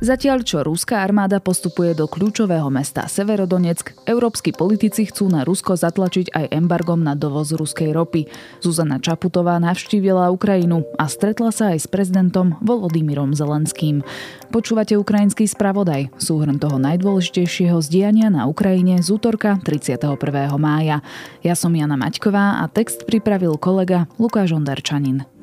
Zatiaľ, čo ruská armáda postupuje do kľúčového mesta Severodonetsk, európsky politici chcú na Rusko zatlačiť aj embargom na dovoz ruskej ropy. Zuzana Čaputová navštívila Ukrajinu a stretla sa aj s prezidentom Volodymyrom Zelenským. Počúvate ukrajinský spravodaj, súhrn toho najdôležitejšieho zdiania na Ukrajine z útorka 31. mája. Ja som Jana Maťková a text pripravil kolega Lukáš Ondarčanin.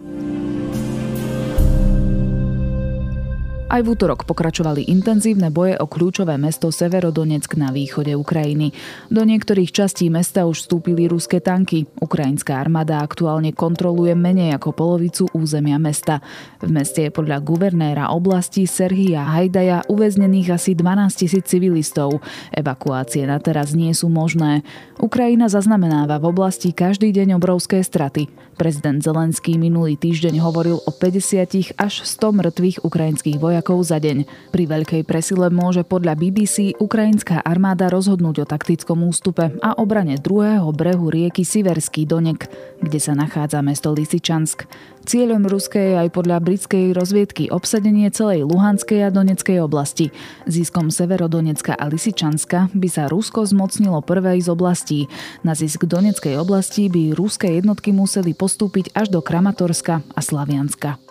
Aj v útorok pokračovali intenzívne boje o kľúčové mesto Severodonetsk na východe Ukrajiny. Do niektorých častí mesta už vstúpili ruské tanky. Ukrajinská armáda aktuálne kontroluje menej ako polovicu územia mesta. V meste je podľa guvernéra oblasti Serhia Hajdaja uväznených asi 12 tisíc civilistov. Evakuácie na teraz nie sú možné. Ukrajina zaznamenáva v oblasti každý deň obrovské straty. Prezident Zelenský minulý týždeň hovoril o 50 až 100 mŕtvych ukrajinských vojakov vojakov za deň. Pri veľkej presile môže podľa BBC ukrajinská armáda rozhodnúť o taktickom ústupe a obrane druhého brehu rieky Siverský Donek, kde sa nachádza mesto Lysyčansk. Cieľom ruskej je aj podľa britskej rozviedky obsadenie celej Luhanskej a Doneckej oblasti. Ziskom Severodonecka a Lysyčanska by sa Rusko zmocnilo prvej z oblastí. Na zisk Doneckej oblasti by ruské jednotky museli postúpiť až do Kramatorska a Slavianska.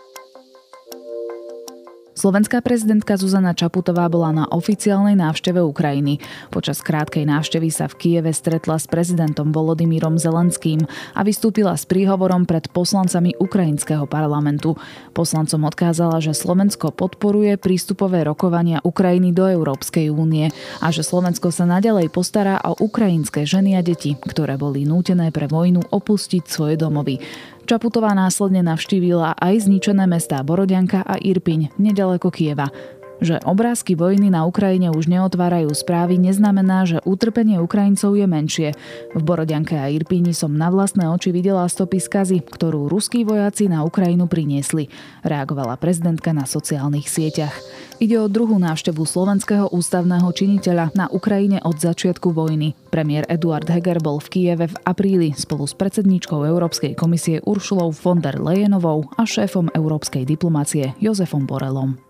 Slovenská prezidentka Zuzana Čaputová bola na oficiálnej návšteve Ukrajiny. Počas krátkej návštevy sa v Kieve stretla s prezidentom Volodymyrom Zelenským a vystúpila s príhovorom pred poslancami ukrajinského parlamentu. Poslancom odkázala, že Slovensko podporuje prístupové rokovania Ukrajiny do Európskej únie a že Slovensko sa nadalej postará o ukrajinské ženy a deti, ktoré boli nútené pre vojnu opustiť svoje domovy. Čaputová následne navštívila aj zničené mestá Borodianka a Irpiň, nedaleko Kieva. Že obrázky vojny na Ukrajine už neotvárajú správy, neznamená, že utrpenie Ukrajincov je menšie. V Borodianke a Irpíni som na vlastné oči videla stopy skazy, ktorú ruskí vojaci na Ukrajinu priniesli, reagovala prezidentka na sociálnych sieťach. Ide o druhú návštevu slovenského ústavného činiteľa na Ukrajine od začiatku vojny. Premiér Eduard Heger bol v Kieve v apríli spolu s predsedníčkou Európskej komisie Uršulou von der Leyenovou a šéfom európskej diplomácie Jozefom Borelom.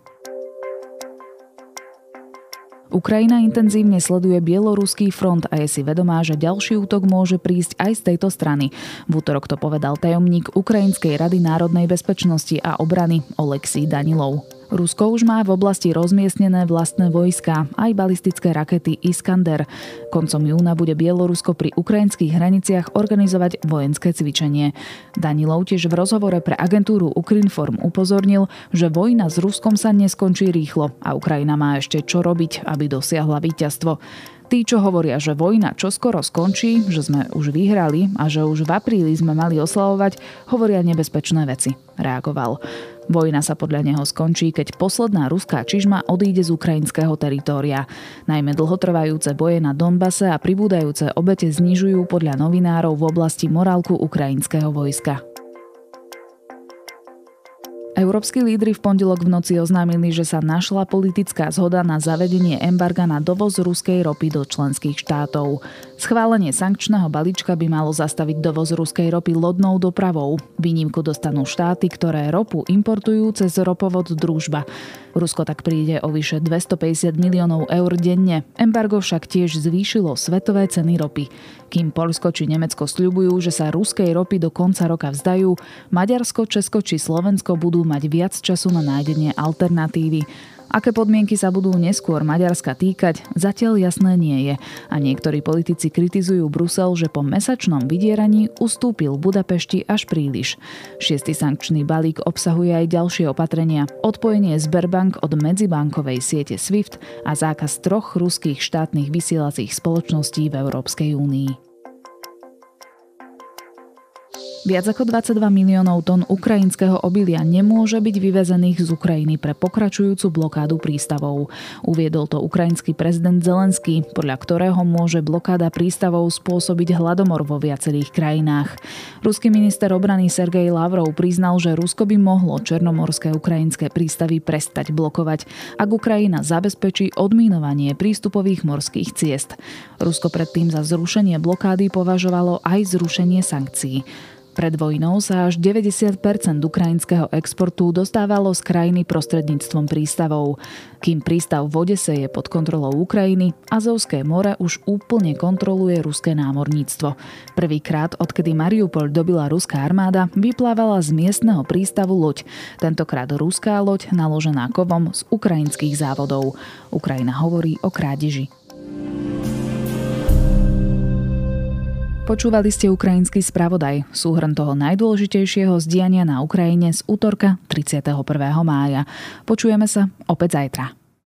Ukrajina intenzívne sleduje bieloruský front a je si vedomá, že ďalší útok môže prísť aj z tejto strany. V útorok to povedal tajomník Ukrajinskej rady národnej bezpečnosti a obrany Oleksij Danilov. Rusko už má v oblasti rozmiestnené vlastné vojska, aj balistické rakety Iskander. Koncom júna bude Bielorusko pri ukrajinských hraniciach organizovať vojenské cvičenie. Danilov tiež v rozhovore pre agentúru Ukrinform upozornil, že vojna s Ruskom sa neskončí rýchlo a Ukrajina má ešte čo robiť, aby dosiahla víťazstvo. Tí, čo hovoria, že vojna čoskoro skončí, že sme už vyhrali a že už v apríli sme mali oslavovať, hovoria nebezpečné veci, reagoval. Vojna sa podľa neho skončí, keď posledná ruská čižma odíde z ukrajinského teritória. Najmä dlhotrvajúce boje na Donbase a pribúdajúce obete znižujú podľa novinárov v oblasti morálku ukrajinského vojska. Európsky lídry v pondelok v noci oznámili, že sa našla politická zhoda na zavedenie embarga na dovoz ruskej ropy do členských štátov. Schválenie sankčného balíčka by malo zastaviť dovoz ruskej ropy lodnou dopravou. Výnimku dostanú štáty, ktoré ropu importujú cez ropovod Družba. Rusko tak príde o vyše 250 miliónov eur denne. Embargo však tiež zvýšilo svetové ceny ropy. Kým Polsko či Nemecko sľubujú, že sa ruskej ropy do konca roka vzdajú, Maďarsko, Česko či Slovensko budú mať viac času na nájdenie alternatívy. Aké podmienky sa budú neskôr Maďarska týkať, zatiaľ jasné nie je. A niektorí politici kritizujú Brusel, že po mesačnom vydieraní ustúpil Budapešti až príliš. Šiestý sankčný balík obsahuje aj ďalšie opatrenia. Odpojenie Sberbank od medzibankovej siete SWIFT a zákaz troch ruských štátnych vysielacích spoločností v Európskej únii. Viac ako 22 miliónov tón ukrajinského obilia nemôže byť vyvezených z Ukrajiny pre pokračujúcu blokádu prístavov. Uviedol to ukrajinský prezident Zelenský, podľa ktorého môže blokáda prístavov spôsobiť hladomor vo viacerých krajinách. Ruský minister obrany Sergej Lavrov priznal, že Rusko by mohlo černomorské ukrajinské prístavy prestať blokovať, ak Ukrajina zabezpečí odminovanie prístupových morských ciest. Rusko predtým za zrušenie blokády považovalo aj zrušenie sankcií. Pred vojnou sa až 90% ukrajinského exportu dostávalo z krajiny prostredníctvom prístavov. Kým prístav v Odese je pod kontrolou Ukrajiny, Azovské more už úplne kontroluje ruské námorníctvo. Prvýkrát, odkedy Mariupol dobila ruská armáda, vyplávala z miestneho prístavu loď. Tentokrát ruská loď naložená kovom z ukrajinských závodov. Ukrajina hovorí o krádeži. Počúvali ste ukrajinský spravodaj, súhrn toho najdôležitejšieho zdiania na Ukrajine z útorka 31. mája. Počujeme sa opäť zajtra.